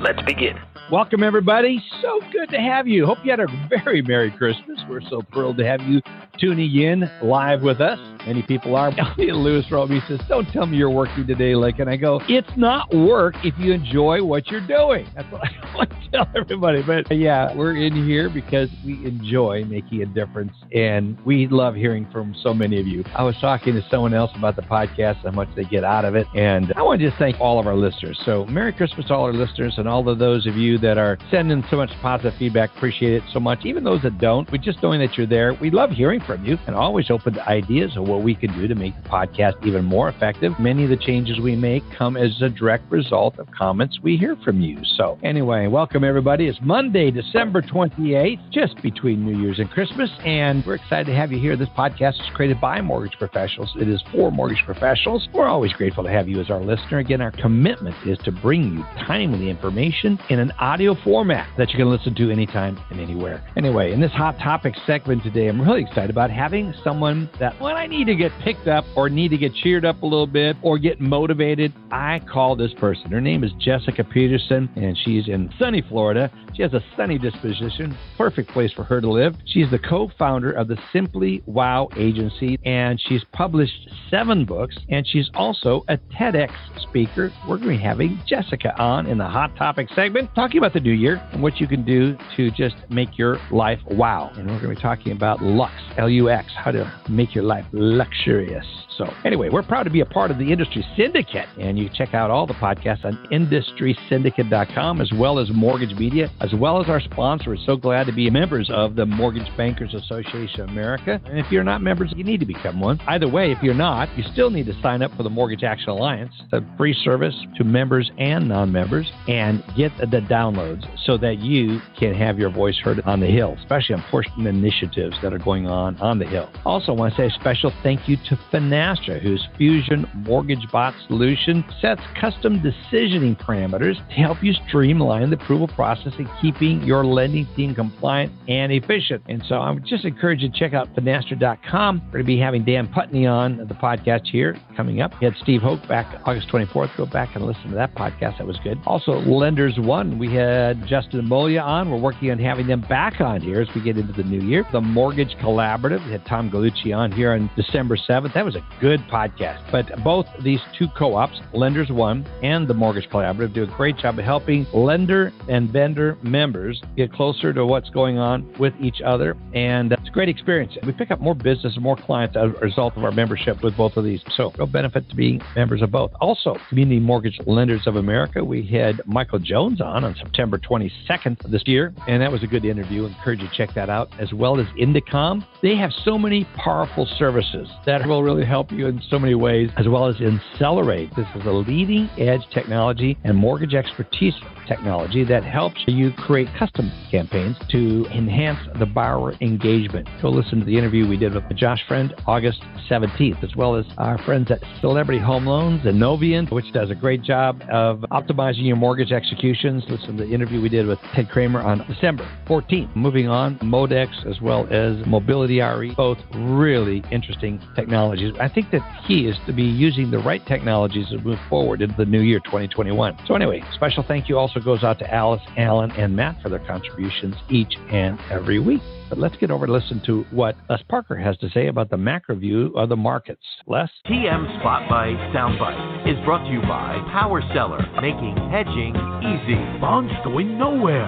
Let's begin. Welcome, everybody. So good to have you. Hope you had a very Merry Christmas. We're so thrilled to have you tuning in live with us. Many people are. Lewis wrote me, says, Don't tell me you're working today, Lick. And I go, It's not work if you enjoy what you're doing. That's what I want to tell everybody. But yeah, we're in here because we enjoy making a difference and we love hearing from so many of you. I was talking to someone else about the podcast, how much they get out of it. And I want to just thank all of our listeners. So, Merry Christmas to all our listeners and all of those of you that are sending so much positive feedback. Appreciate it so much. Even those that don't, we just knowing that you're there. We love hearing from you and always open to ideas of what we can do to make the podcast even more effective. Many of the changes we make come as a direct result of comments we hear from you. So, anyway, welcome everybody. It's Monday, December 28th, just between New Year's and Christmas, and we're excited to have you here. This podcast is created by mortgage professionals. It is for mortgage professionals. We're always grateful to have you as our listener. Again, our commitment is to bring you timely information in an audio format that you can listen to anytime and anywhere. Anyway, in this hot topic segment today, I'm really excited about having someone that when I need to get picked up or need to get cheered up a little bit or get motivated, I call this person. Her name is Jessica Peterson, and she's in sunny Florida. She has a sunny disposition, perfect place for her to live. She's the co founder of the Simply Wow Agency, and she's published seven books, and she's also a TEDx speaker. We're going to be having Jessica on in the Hot Topic segment, talking about the new year and what you can do to just make your life wow. And we're going to be talking about Lux, L U X, how to make your life luxurious. So, anyway, we're proud to be a part of the Industry Syndicate, and you check out all the podcasts on industrysyndicate.com as well as Mortgage Media, as well as our sponsor. We're so glad to be members of the Mortgage Bankers Association of America. And if you're not members, you need to become one. Either way, if you're not, you still need to sign up for the Mortgage Action Alliance, a free service to members and non members, and get the downloads so that you can have your voice heard on the Hill, especially on important initiatives that are going on on the Hill. Also, want to say a special thank you to Finastra, whose Fusion Mortgage Bot solution sets custom decisioning parameters to help you streamline the approval process and keeping your lending team compliant and efficient. And so I would just encourage you to check out finastra.com. We're going to be having Dan Putney on the podcast here coming up. We had Steve Hoke back August 24th. Go back and listen to that podcast. That was good. Also, Lenders One, we had Justin Molia on. We're working on having them back on here as we get into the new year. The Mortgage Collaborative, we had Tom Gallucci on here on December 7th. That was a good podcast. But both these two co ops, Lenders One and the Mortgage Collaborative, do a great job of helping lender and vendor members get closer to what's going on with each other. And uh, it's a great experience. We pick up more business and more clients as a result of our membership with both of these. So, real benefit to being members of both. Also, Community Mortgage Lenders of America, we had Michael Jones on on September 22nd of this year, and that was a good interview. I encourage you to check that out, as well as Indecomm. They have so many powerful services that will really help you in so many ways, as well as Accelerate. This is a leading edge technology and mortgage expertise technology that helps you create custom campaigns to enhance the borrower engagement. Go listen to the interview we did with Josh Friend August 17th, as well as our friends at Celebrity Home Loans and Novient, which does a great job of optimizing your mortgage executions. Listen to the interview we did with Ted Kramer on December 14th. Moving on, Modex as well as Mobility RE, both really interesting technologies. I think the key is to be using the right technologies to move forward into the new year 2021. So anyway, special thank you also goes out to Alice, Allen, and Matt for their contributions each and every week. But let's get over to listen to what Les Parker has to say about the macro view of the markets. Les? TM Spotlight Soundbite is brought to you by Power Seller, making hedging easy. Bonds going nowhere.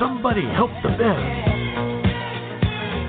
Somebody help the bears.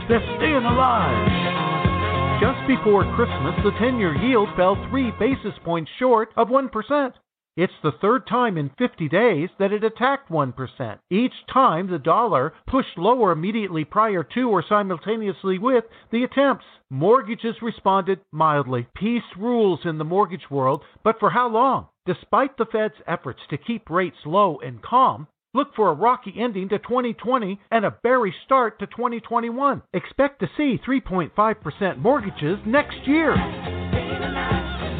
They're staying alive. Just before Christmas, the 10 year yield fell three basis points short of 1%. It's the third time in 50 days that it attacked 1%. Each time the dollar pushed lower immediately prior to or simultaneously with the attempts. Mortgages responded mildly. Peace rules in the mortgage world, but for how long? Despite the Fed's efforts to keep rates low and calm, Look for a rocky ending to 2020 and a bearish start to 2021. Expect to see 3.5% mortgages next year.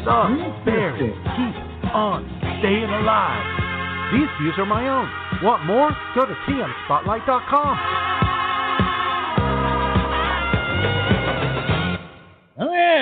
The bears keep on staying alive. These views are my own. Want more? Go to tmspotlight.com.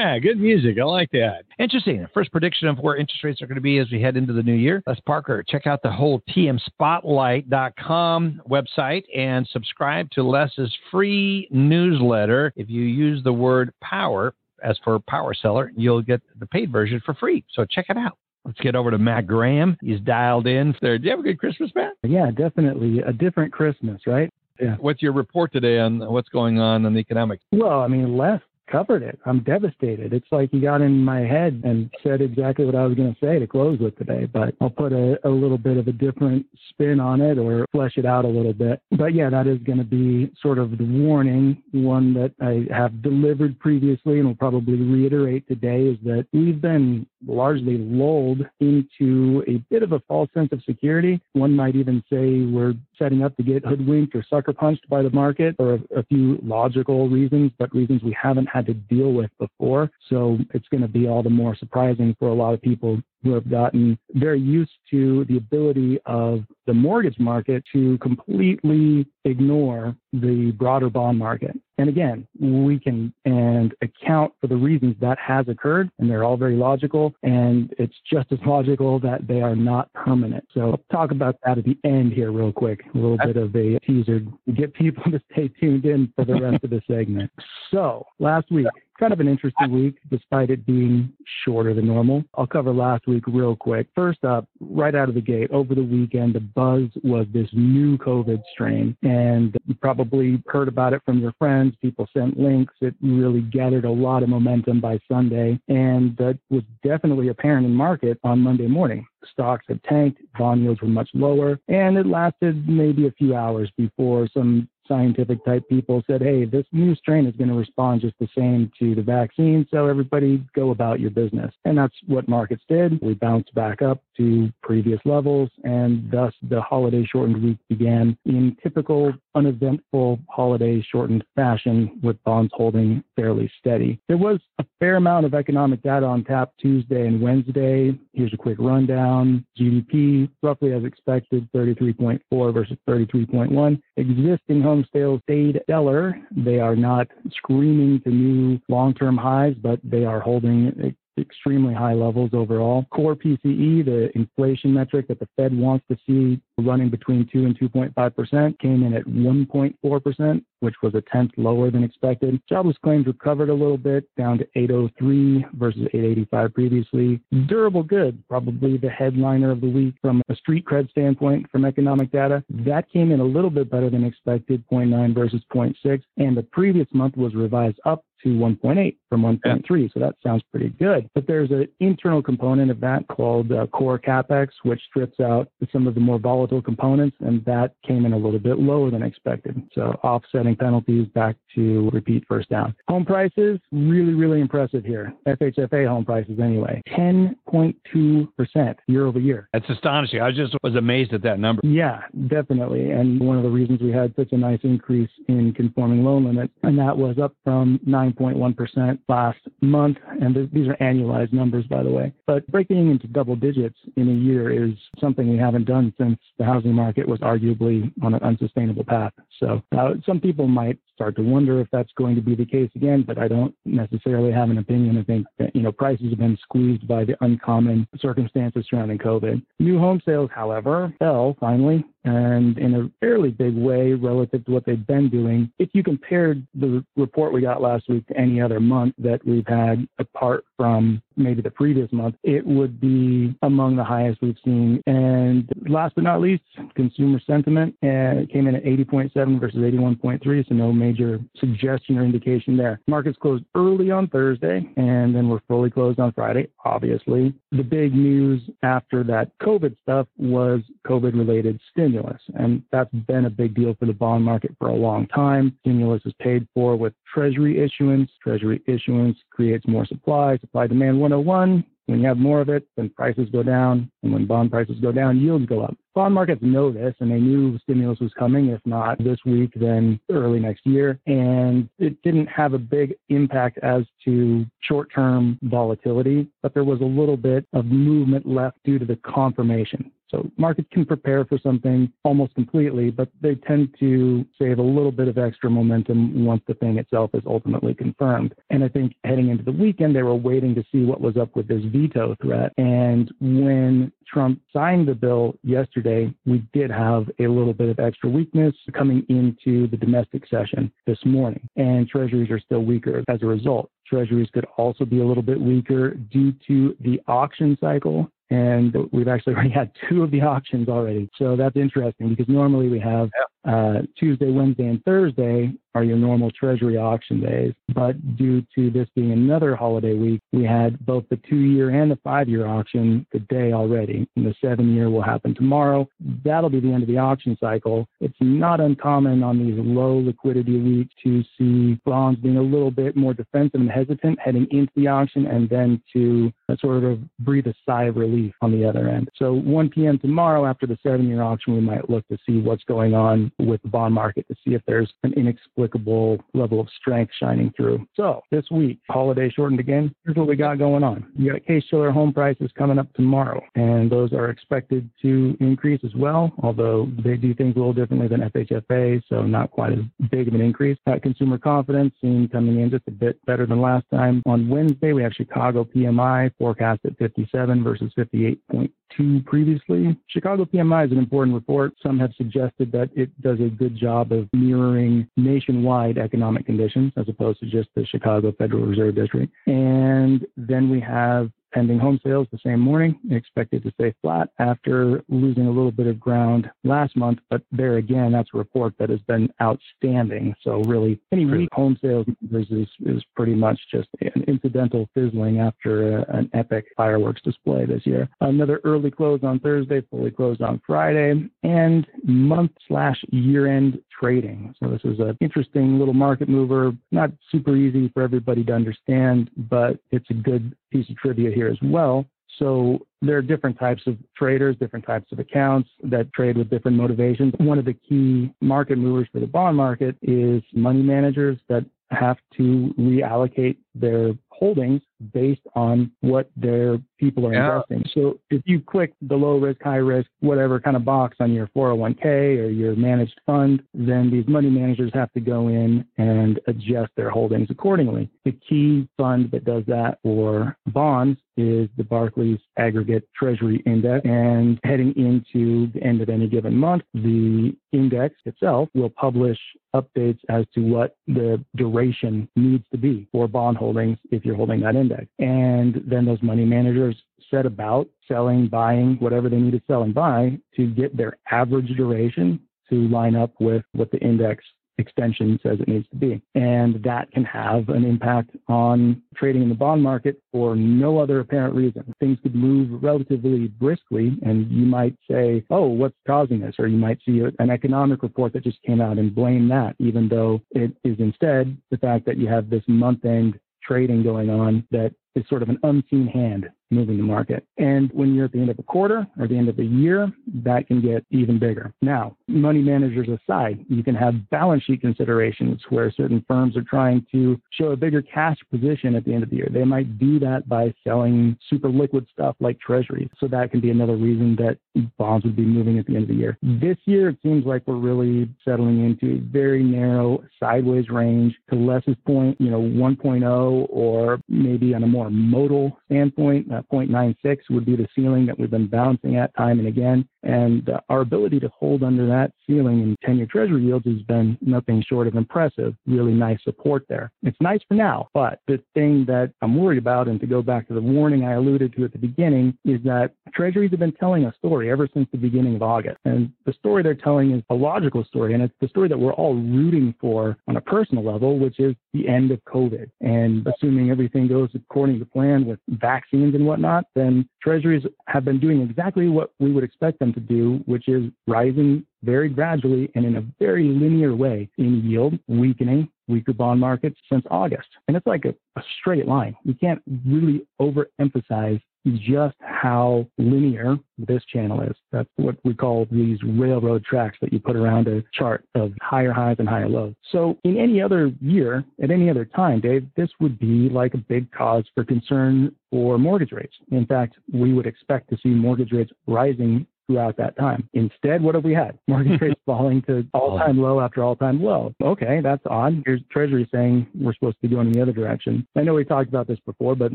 yeah, good music. I like that. Interesting. First prediction of where interest rates are going to be as we head into the new year. Les Parker. Check out the whole tmspotlight.com website and subscribe to Les's free newsletter. If you use the word power as for power seller, you'll get the paid version for free. So check it out. Let's get over to Matt Graham. He's dialed in there. Do you have a good Christmas, Matt? Yeah, definitely. A different Christmas, right? Yeah. What's your report today on what's going on in the economic? Well, I mean, Les covered it. I'm devastated. It's like he got in my head and said exactly what I was going to say to close with today, but I'll put a, a little bit of a different spin on it or flesh it out a little bit. But yeah, that is going to be sort of the warning, one that I have delivered previously and will probably reiterate today is that we've been largely lulled into a bit of a false sense of security. One might even say we're setting up to get hoodwinked or sucker punched by the market for a, a few logical reasons, but reasons we haven't had to deal with before. So it's going to be all the more surprising for a lot of people who have gotten very used to the ability of the mortgage market to completely ignore the broader bond market. And again, we can and account for the reasons that has occurred, and they're all very logical. And it's just as logical that they are not permanent. So I'll talk about that at the end here, real quick. A little bit of a teaser to get people to stay tuned in for the rest of the segment. So last week, kind of an interesting week despite it being shorter than normal. I'll cover last week real quick. First up, right out of the gate, over the weekend, the buzz was this new COVID strain. And you probably heard about it from your friends. People sent links. It really gathered a lot of momentum by Sunday. And that was definitely apparent in market on Monday morning stocks had tanked, bond yields were much lower, and it lasted maybe a few hours before some scientific type people said, hey, this new strain is going to respond just the same to the vaccine, so everybody go about your business. And that's what markets did. We bounced back up to previous levels, and thus the holiday shortened week began in typical uneventful holiday shortened fashion with bonds holding fairly steady. There was a fair amount of economic data on tap Tuesday and Wednesday. Here's a quick rundown. GDP roughly as expected, 33.4 versus 33.1. Existing home sales stayed stellar. They are not screaming to new long-term highs, but they are holding extremely high levels overall. Core PCE, the inflation metric that the Fed wants to see running between 2 and 2.5%, came in at 1.4%, which was a tenth lower than expected. Jobless claims recovered a little bit, down to 803 versus 885 previously. Durable goods, probably the headliner of the week from a street cred standpoint from economic data. That came in a little bit better than expected, 0.9 versus 0.6, and the previous month was revised up to 1.8 from 1.3. Yeah. So that sounds pretty good. But there's an internal component of that called uh, core capex, which strips out some of the more volatile components, and that came in a little bit lower than expected. So offsetting penalties back to repeat first down. Home prices, really, really impressive here. FHFA home prices anyway, 10.2% year over year. That's astonishing. I just was amazed at that number. Yeah, definitely. And one of the reasons we had such a nice increase in conforming loan limits, and that was up from 9 9.1% last month. And th- these are annualized numbers, by the way. But breaking into double digits in a year is something we haven't done since the housing market was arguably on an unsustainable path. So uh, some people might start to wonder if that's going to be the case again, but I don't necessarily have an opinion. I think that, you know, prices have been squeezed by the uncommon circumstances surrounding COVID. New home sales, however, fell finally and in a fairly big way relative to what they've been doing. If you compared the report we got last week any other month that we've had apart from maybe the previous month, it would be among the highest we've seen. And last but not least, consumer sentiment uh, came in at 80.7 versus 81.3, so no major suggestion or indication there. Markets closed early on Thursday, and then we're fully closed on Friday, obviously. The big news after that COVID stuff was COVID related stimulus, and that's been a big deal for the bond market for a long time. Stimulus is paid for with Treasury issuance. Treasury issuance creates more supply. Supply demand 101 When you have more of it, then prices go down. And when bond prices go down, yields go up. Bond markets know this and they knew stimulus was coming, if not this week, then early next year. And it didn't have a big impact as to short term volatility, but there was a little bit of movement left due to the confirmation. So markets can prepare for something almost completely, but they tend to save a little bit of extra momentum once the thing itself is ultimately confirmed. And I think heading into the weekend, they were waiting to see what was up with this veto threat. And when Trump signed the bill yesterday, we did have a little bit of extra weakness coming into the domestic session this morning, and treasuries are still weaker as a result. Treasuries could also be a little bit weaker due to the auction cycle and we've actually already had two of the auctions already. So that's interesting because normally we have uh, Tuesday, Wednesday, and Thursday are your normal Treasury auction days. But due to this being another holiday week, we had both the two year and the five year auction the day already. And the seven year will happen tomorrow. That'll be the end of the auction cycle. It's not uncommon on these low liquidity weeks to see bonds being a little bit more defensive and hesitant heading into the auction and then to sort of breathe a sigh of relief on the other end. So 1 p.m. tomorrow after the seven year auction, we might look to see what's going on with the bond market to see if there's an inexplicable level of strength shining through. So this week, holiday shortened again. Here's what we got going on. You got Case Shiller home prices coming up tomorrow, and those are expected to increase as well, although they do things a little differently than FHFA, so not quite as big of an increase. Got consumer confidence seen coming in just a bit better than last time. On Wednesday, we have Chicago PMI forecast at 57 versus 58.2 previously. Chicago PMI is an important report. Some have suggested that it does a good job of mirroring nationwide economic conditions as opposed to just the Chicago Federal Reserve District. And then we have pending home sales the same morning, expected to stay flat after losing a little bit of ground last month. But there again, that's a report that has been outstanding. So really, any weak home sales numbers is, is pretty much just an incidental fizzling after a, an epic fireworks display this year. Another early close on Thursday, fully closed on Friday, and month slash year end trading. So this is an interesting little market mover, not super easy for everybody to understand, but it's a good piece of trivia here as well. So there are different types of traders, different types of accounts that trade with different motivations. One of the key market movers for the bond market is money managers that have to reallocate their holdings based on what their people are yeah. investing. So if you click the low risk, high risk, whatever kind of box on your 401k or your managed fund, then these money managers have to go in and adjust their holdings accordingly. The key fund that does that for bonds is the Barclays Aggregate Treasury Index. And heading into the end of any given month, the index itself will publish updates as to what the duration needs to be for bond holdings if you're holding that index. And then those money managers set about selling, buying, whatever they need to sell and buy to get their average duration to line up with what the index extension says it needs to be. And that can have an impact on trading in the bond market for no other apparent reason. Things could move relatively briskly, and you might say, oh, what's causing this? Or you might see an economic report that just came out and blame that, even though it is instead the fact that you have this month end trading going on that is sort of an unseen hand moving the market. And when you're at the end of a quarter or the end of a year, that can get even bigger. Now, money managers aside, you can have balance sheet considerations where certain firms are trying to show a bigger cash position at the end of the year. They might do that by selling super liquid stuff like treasuries. So that can be another reason that bonds would be moving at the end of the year. This year, it seems like we're really settling into a very narrow sideways range to Les's point, you know, 1.0 or maybe on a more modal standpoint, uh, 0.96 would be the ceiling that we've been bouncing at time and again. And uh, our ability to hold under that ceiling in 10 year treasury yields has been nothing short of impressive. Really nice support there. It's nice for now, but the thing that I'm worried about, and to go back to the warning I alluded to at the beginning, is that treasuries have been telling a story ever since the beginning of August. And the story they're telling is a logical story, and it's the story that we're all rooting for on a personal level, which is the end of COVID. And assuming everything goes according to plan with vaccines and whatnot, then treasuries have been doing exactly what we would expect them to do, which is rising very gradually and in a very linear way in yield, weakening weaker bond markets since August. And it's like a, a straight line. You can't really overemphasize just how linear this channel is. That's what we call these railroad tracks that you put around a chart of higher highs and higher lows. So in any other year, at any other time, Dave, this would be like a big cause for concern for mortgage rates. In fact, we would expect to see mortgage rates rising throughout that time. Instead, what have we had? Mortgage rates falling to all time low after all time low. Okay, that's odd. Here's Treasury saying we're supposed to be going in the other direction. I know we talked about this before, but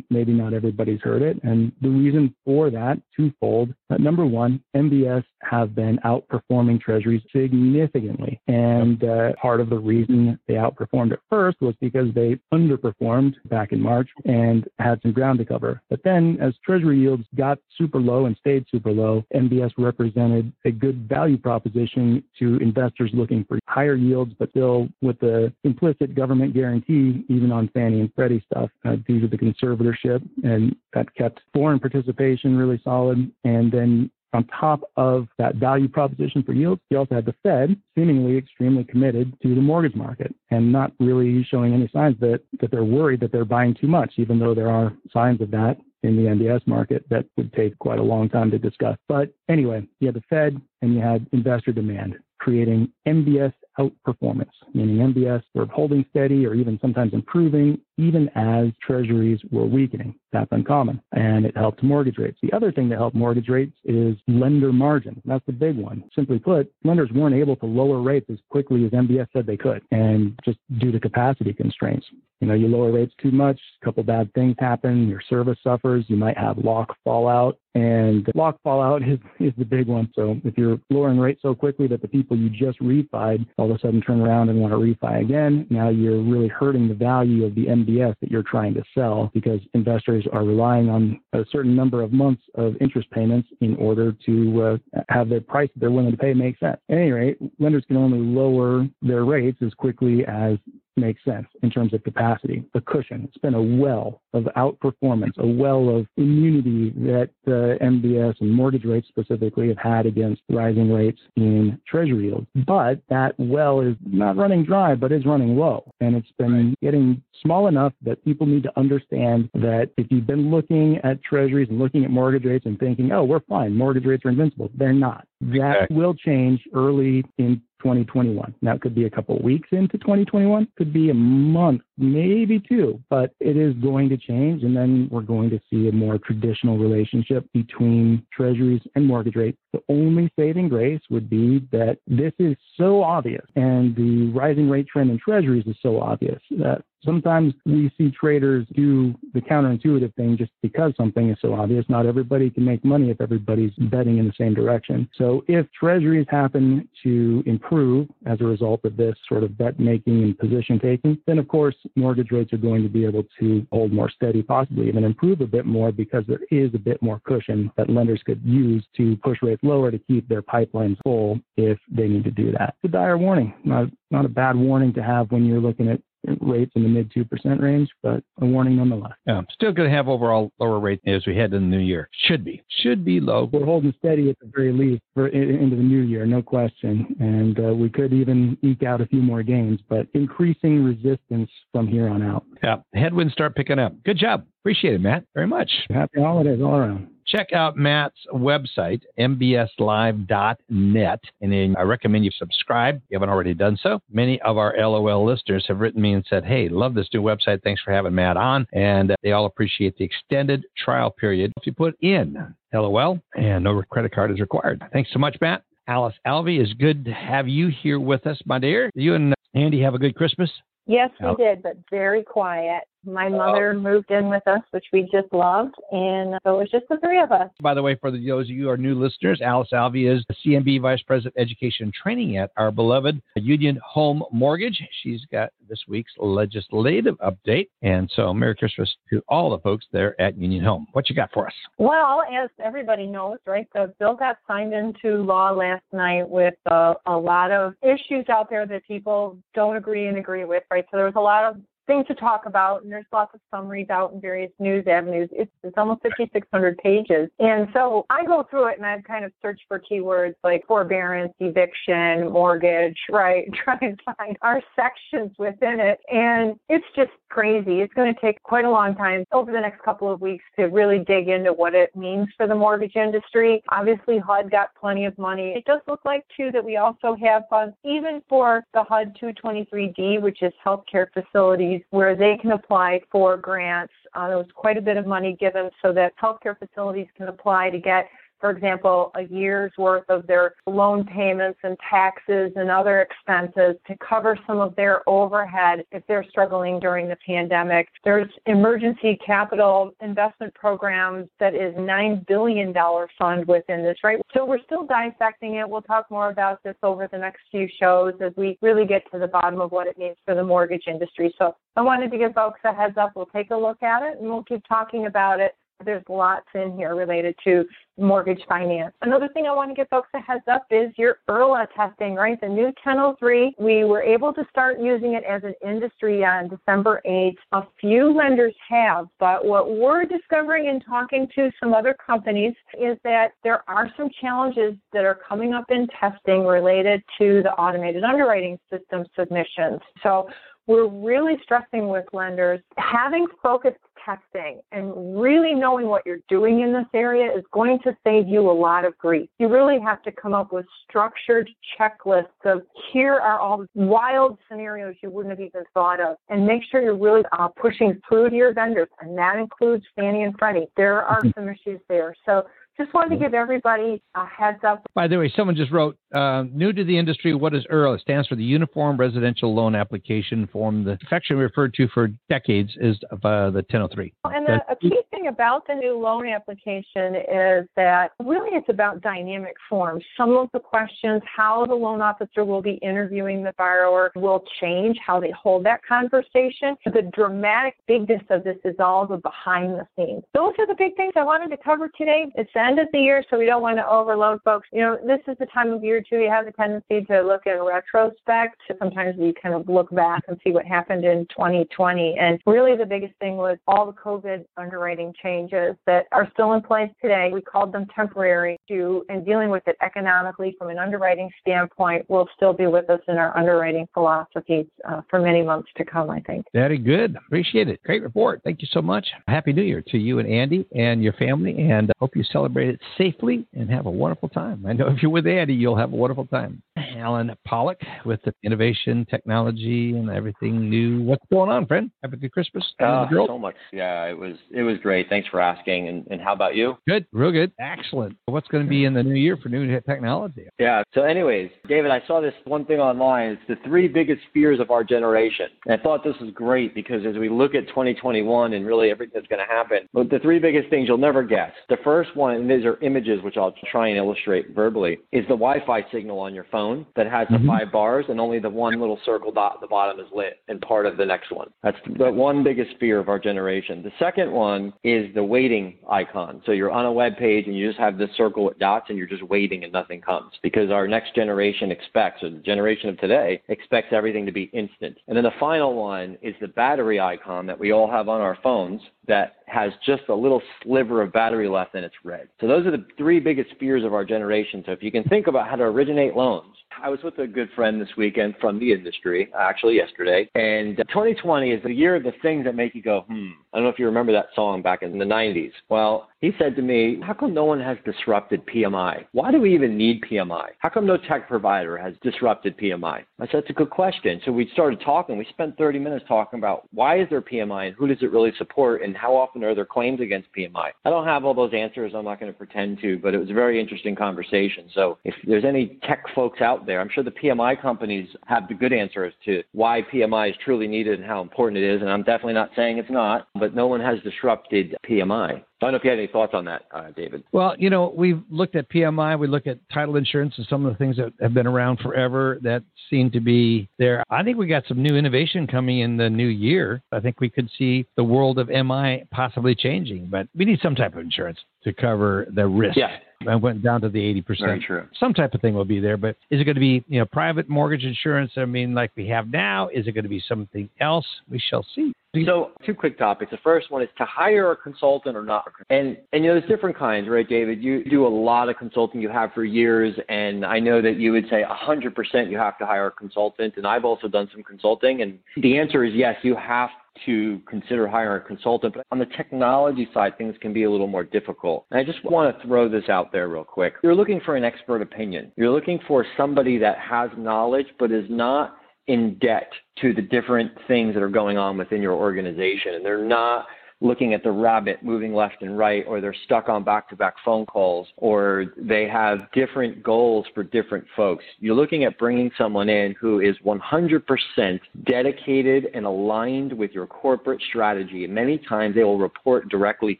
maybe not everybody's heard it. And the reason for that, twofold. Uh, number one, MBS have been outperforming Treasuries significantly. And uh, part of the reason they outperformed at first was because they underperformed back in March and had some ground to cover. But then as Treasury yields got super low and stayed super low, MBS represented a good value proposition to investors looking for higher yields, but still with the implicit government guarantee, even on Fannie and Freddie stuff, uh, due to the conservatorship. And that kept foreign participation really solid. And then on top of that value proposition for yields, you also had the Fed seemingly extremely committed to the mortgage market and not really showing any signs that, that they're worried that they're buying too much, even though there are signs of that in the MBS market that would take quite a long time to discuss. But anyway, you had the Fed and you had investor demand creating MBS outperformance, meaning MBS were holding steady or even sometimes improving, even as treasuries were weakening. That's uncommon. And it helped mortgage rates. The other thing that helped mortgage rates is lender margin. That's the big one. Simply put, lenders weren't able to lower rates as quickly as MBS said they could, and just due to capacity constraints. You know, you lower rates too much, a couple bad things happen, your service suffers, you might have lock fallout, and lock fallout is, is the big one. So if you're lowering rates so quickly that the people you just refied all of a sudden turn around and want to refi again, now you're really hurting the value of the MBS that you're trying to sell because investors are relying on a certain number of months of interest payments in order to uh, have the price that they're willing to pay make sense. At any rate, lenders can only lower their rates as quickly as makes sense in terms of capacity, the cushion. It's been a well of outperformance, a well of immunity that uh, MBS and mortgage rates specifically have had against rising rates in treasury yields. But that well is not running dry, but is running low. And it's been getting small enough that people need to understand that if you've been looking at treasuries and looking at mortgage rates and thinking, oh, we're fine, mortgage rates are invincible, they're not. That exactly. will change early in 2021. Now, it could be a couple weeks into 2021, could be a month, maybe two, but it is going to change. And then we're going to see a more traditional relationship between treasuries and mortgage rates. The only saving grace would be that this is so obvious and the rising rate trend in treasuries is so obvious that Sometimes we see traders do the counterintuitive thing just because something is so obvious. Not everybody can make money if everybody's betting in the same direction. So if treasuries happen to improve as a result of this sort of bet making and position taking, then of course mortgage rates are going to be able to hold more steady, possibly even improve a bit more because there is a bit more cushion that lenders could use to push rates lower to keep their pipelines full if they need to do that. It's a dire warning, not, not a bad warning to have when you're looking at rates in the mid 2% range, but a warning nonetheless. Yeah, still going to have overall lower rates as we head into the new year. Should be. Should be low. We're holding steady at the very least for into the new year, no question. And uh, we could even eke out a few more gains, but increasing resistance from here on out. Yeah, headwinds start picking up. Good job. Appreciate it, Matt, very much. Happy holidays all around check out Matt's website, mbslive.net. And I recommend you subscribe if you haven't already done so. Many of our LOL listeners have written me and said, Hey, love this new website. Thanks for having Matt on. And they all appreciate the extended trial period if you put in LOL and no credit card is required. Thanks so much, Matt. Alice Alvey, is good to have you here with us, my dear. You and Andy have a good Christmas. Yes, we did, but very quiet. My mother moved in with us, which we just loved, and so it was just the three of us. By the way, for those of you who are new listeners, Alice Alvey is the CMB Vice President Education and Training at our beloved Union Home Mortgage. She's got this week's legislative update, and so Merry Christmas to all the folks there at Union Home. What you got for us? Well, as everybody knows, right, the bill got signed into law last night with uh, a lot of issues out there that people don't agree and agree with, right? So there was a lot of thing to talk about, and there's lots of summaries out in various news avenues. It's, it's almost 5,600 pages. And so I go through it and I've kind of search for keywords like forbearance, eviction, mortgage, right? Try and find our sections within it. And it's just crazy. It's going to take quite a long time over the next couple of weeks to really dig into what it means for the mortgage industry. Obviously, HUD got plenty of money. It does look like, too, that we also have funds even for the HUD 223D, which is healthcare facilities, where they can apply for grants. Uh, there was quite a bit of money given so that healthcare facilities can apply to get for example, a year's worth of their loan payments and taxes and other expenses to cover some of their overhead if they're struggling during the pandemic. There's emergency capital investment programs that is $9 billion fund within this, right? So we're still dissecting it. We'll talk more about this over the next few shows as we really get to the bottom of what it means for the mortgage industry. So I wanted to give folks a heads up. We'll take a look at it and we'll keep talking about it there's lots in here related to mortgage finance. Another thing I want to give folks a heads up is your URLA testing, right? The new 1003, we were able to start using it as an industry on December 8th. A few lenders have, but what we're discovering in talking to some other companies is that there are some challenges that are coming up in testing related to the automated underwriting system submissions. So we're really stressing with lenders having focused testing and really knowing what you're doing in this area is going to save you a lot of grief. You really have to come up with structured checklists of here are all the wild scenarios you wouldn't have even thought of and make sure you're really uh, pushing through to your vendors and that includes Fannie and Freddie. There are mm-hmm. some issues there. So just wanted to mm-hmm. give everybody a heads up. By the way, someone just wrote, uh, new to the industry, what is IRL? It stands for the Uniform Residential Loan Application Form. The section referred to for decades is uh, the 1003. And the, a key thing about the new loan application is that really it's about dynamic forms. Some of the questions, how the loan officer will be interviewing the borrower will change how they hold that conversation. The dramatic bigness of this is all the behind the scenes. Those are the big things I wanted to cover today. It's the end of the year, so we don't want to overload folks. You know, this is the time of year too. You have the tendency to look in retrospect. Sometimes we kind of look back and see what happened in 2020. And really, the biggest thing was all the COVID underwriting changes that are still in place today. We called them temporary. To and dealing with it economically from an underwriting standpoint will still be with us in our underwriting philosophies uh, for many months to come. I think. Very good. Appreciate it. Great report. Thank you so much. Happy New Year to you and Andy and your family, and hope you celebrate it safely and have a wonderful time. I know if you're with Andy, you'll have a wonderful time. Allen Pollack with the innovation, technology, and everything new. What's going on, friend? Have a good Christmas. Uh, so much. Yeah, it was it was great. Thanks for asking. And, and how about you? Good, real good. Excellent. What's going to be in the new year for new technology? Yeah. So, anyways, David, I saw this one thing online. It's the three biggest fears of our generation. And I thought this was great because as we look at 2021 and really everything that's going to happen, but the three biggest things you'll never guess. The first one, and these are images which I'll try and illustrate verbally, is the Wi-Fi signal on your phone that has the mm-hmm. five bars and only the one little circle dot at the bottom is lit and part of the next one. That's the one biggest fear of our generation. The second one is the waiting icon. So you're on a web page and you just have this circle with dots and you're just waiting and nothing comes because our next generation expects, or the generation of today expects everything to be instant. And then the final one is the battery icon that we all have on our phones that has just a little sliver of battery left and it's red. So those are the three biggest fears of our generation. So if you can think about how to originate loans, I was with a good friend this weekend from the industry, actually yesterday, and 2020 is the year of the things that make you go, hmm. I don't know if you remember that song back in the 90s. Well, he said to me, How come no one has disrupted PMI? Why do we even need PMI? How come no tech provider has disrupted PMI? I said, That's a good question. So we started talking. We spent 30 minutes talking about why is there PMI and who does it really support and how often are there claims against PMI? I don't have all those answers. I'm not going to pretend to, but it was a very interesting conversation. So if there's any tech folks out there, I'm sure the PMI companies have the good answer as to why PMI is truly needed and how important it is. And I'm definitely not saying it's not, but no one has disrupted PMI. I don't know if you had any thoughts on that, uh, David. Well, you know, we've looked at PMI, we look at title insurance and some of the things that have been around forever that seem to be there. I think we got some new innovation coming in the new year. I think we could see the world of MI possibly changing, but we need some type of insurance to cover the risk. Yeah. I went down to the 80%. Very true. Some type of thing will be there, but is it going to be, you know, private mortgage insurance? I mean, like we have now? Is it going to be something else? We shall see. So, two quick topics. The first one is to hire a consultant or not. And and you know, there's different kinds, right, David? You do a lot of consulting. You have for years, and I know that you would say 100% you have to hire a consultant. And I've also done some consulting, and the answer is yes, you have to consider hiring a consultant. But on the technology side, things can be a little more difficult. And I just want to throw this out there real quick. You're looking for an expert opinion. You're looking for somebody that has knowledge but is not in debt to the different things that are going on within your organization. And they're not looking at the rabbit moving left and right, or they're stuck on back to back phone calls, or they have different goals for different folks. You're looking at bringing someone in who is 100% dedicated and aligned with your corporate strategy. And many times they will report directly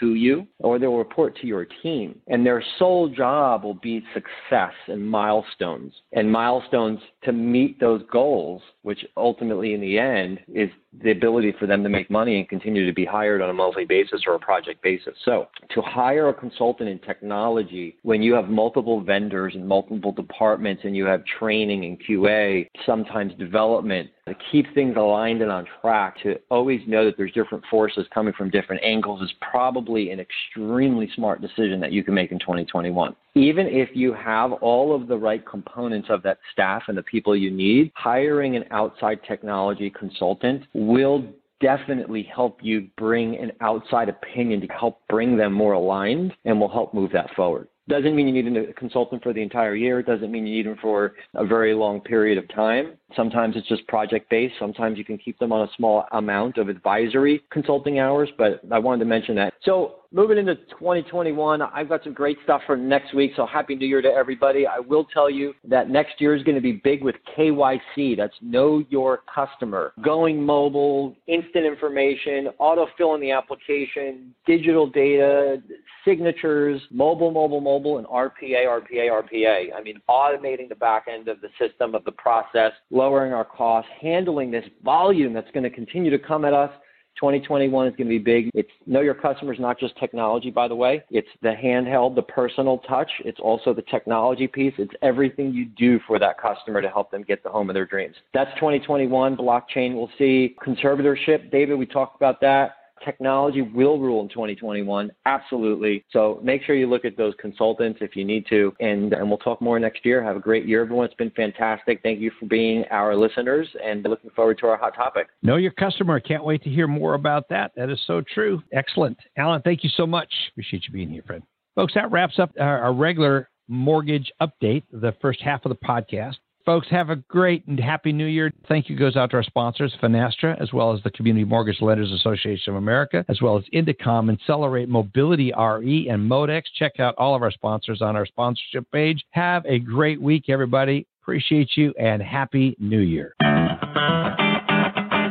to you or they will report to your team. And their sole job will be success and milestones, and milestones to meet those goals, which ultimately in the end is the ability for them to make money and continue to be hired on a monthly basis or a project basis. So, to hire a consultant in technology when you have multiple vendors and multiple departments and you have training and QA, sometimes development, to keep things aligned and on track, to always know that there's different forces coming from different angles is probably an extremely smart decision that you can make in 2021. Even if you have all of the right components of that staff and the people you need, hiring an outside technology consultant will definitely help you bring an outside opinion to help bring them more aligned and will help move that forward. Doesn't mean you need a consultant for the entire year. Doesn't mean you need them for a very long period of time. Sometimes it's just project based. Sometimes you can keep them on a small amount of advisory consulting hours, but I wanted to mention that. So moving into 2021, I've got some great stuff for next week. So happy New Year to everybody. I will tell you that next year is going to be big with KYC. That's know your customer. Going mobile, instant information, auto fill in the application, digital data, signatures, mobile, mobile, mobile, and RPA, RPA, RPA. I mean, automating the back end of the system, of the process, lowering our costs, handling this volume that's going to continue to come at us. 2021 is going to be big. It's know your customers, not just technology, by the way. It's the handheld, the personal touch. It's also the technology piece. It's everything you do for that customer to help them get the home of their dreams. That's 2021. Blockchain, we'll see. Conservatorship, David, we talked about that technology will rule in 2021. Absolutely. So make sure you look at those consultants if you need to. And, and we'll talk more next year. Have a great year, everyone. It's been fantastic. Thank you for being our listeners and looking forward to our hot topic. Know your customer. Can't wait to hear more about that. That is so true. Excellent. Allen, thank you so much. Appreciate you being here, friend. Folks, that wraps up our, our regular mortgage update, the first half of the podcast. Folks, have a great and happy new year. Thank you goes out to our sponsors, Finastra, as well as the Community Mortgage Lenders Association of America, as well as Indecomm, Accelerate Mobility RE, and Modex. Check out all of our sponsors on our sponsorship page. Have a great week, everybody. Appreciate you and happy new year.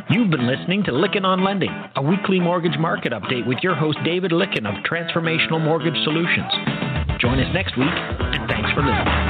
You've been listening to Lykken on Lending, a weekly mortgage market update with your host, David Lykken of Transformational Mortgage Solutions. Join us next week, and thanks for listening.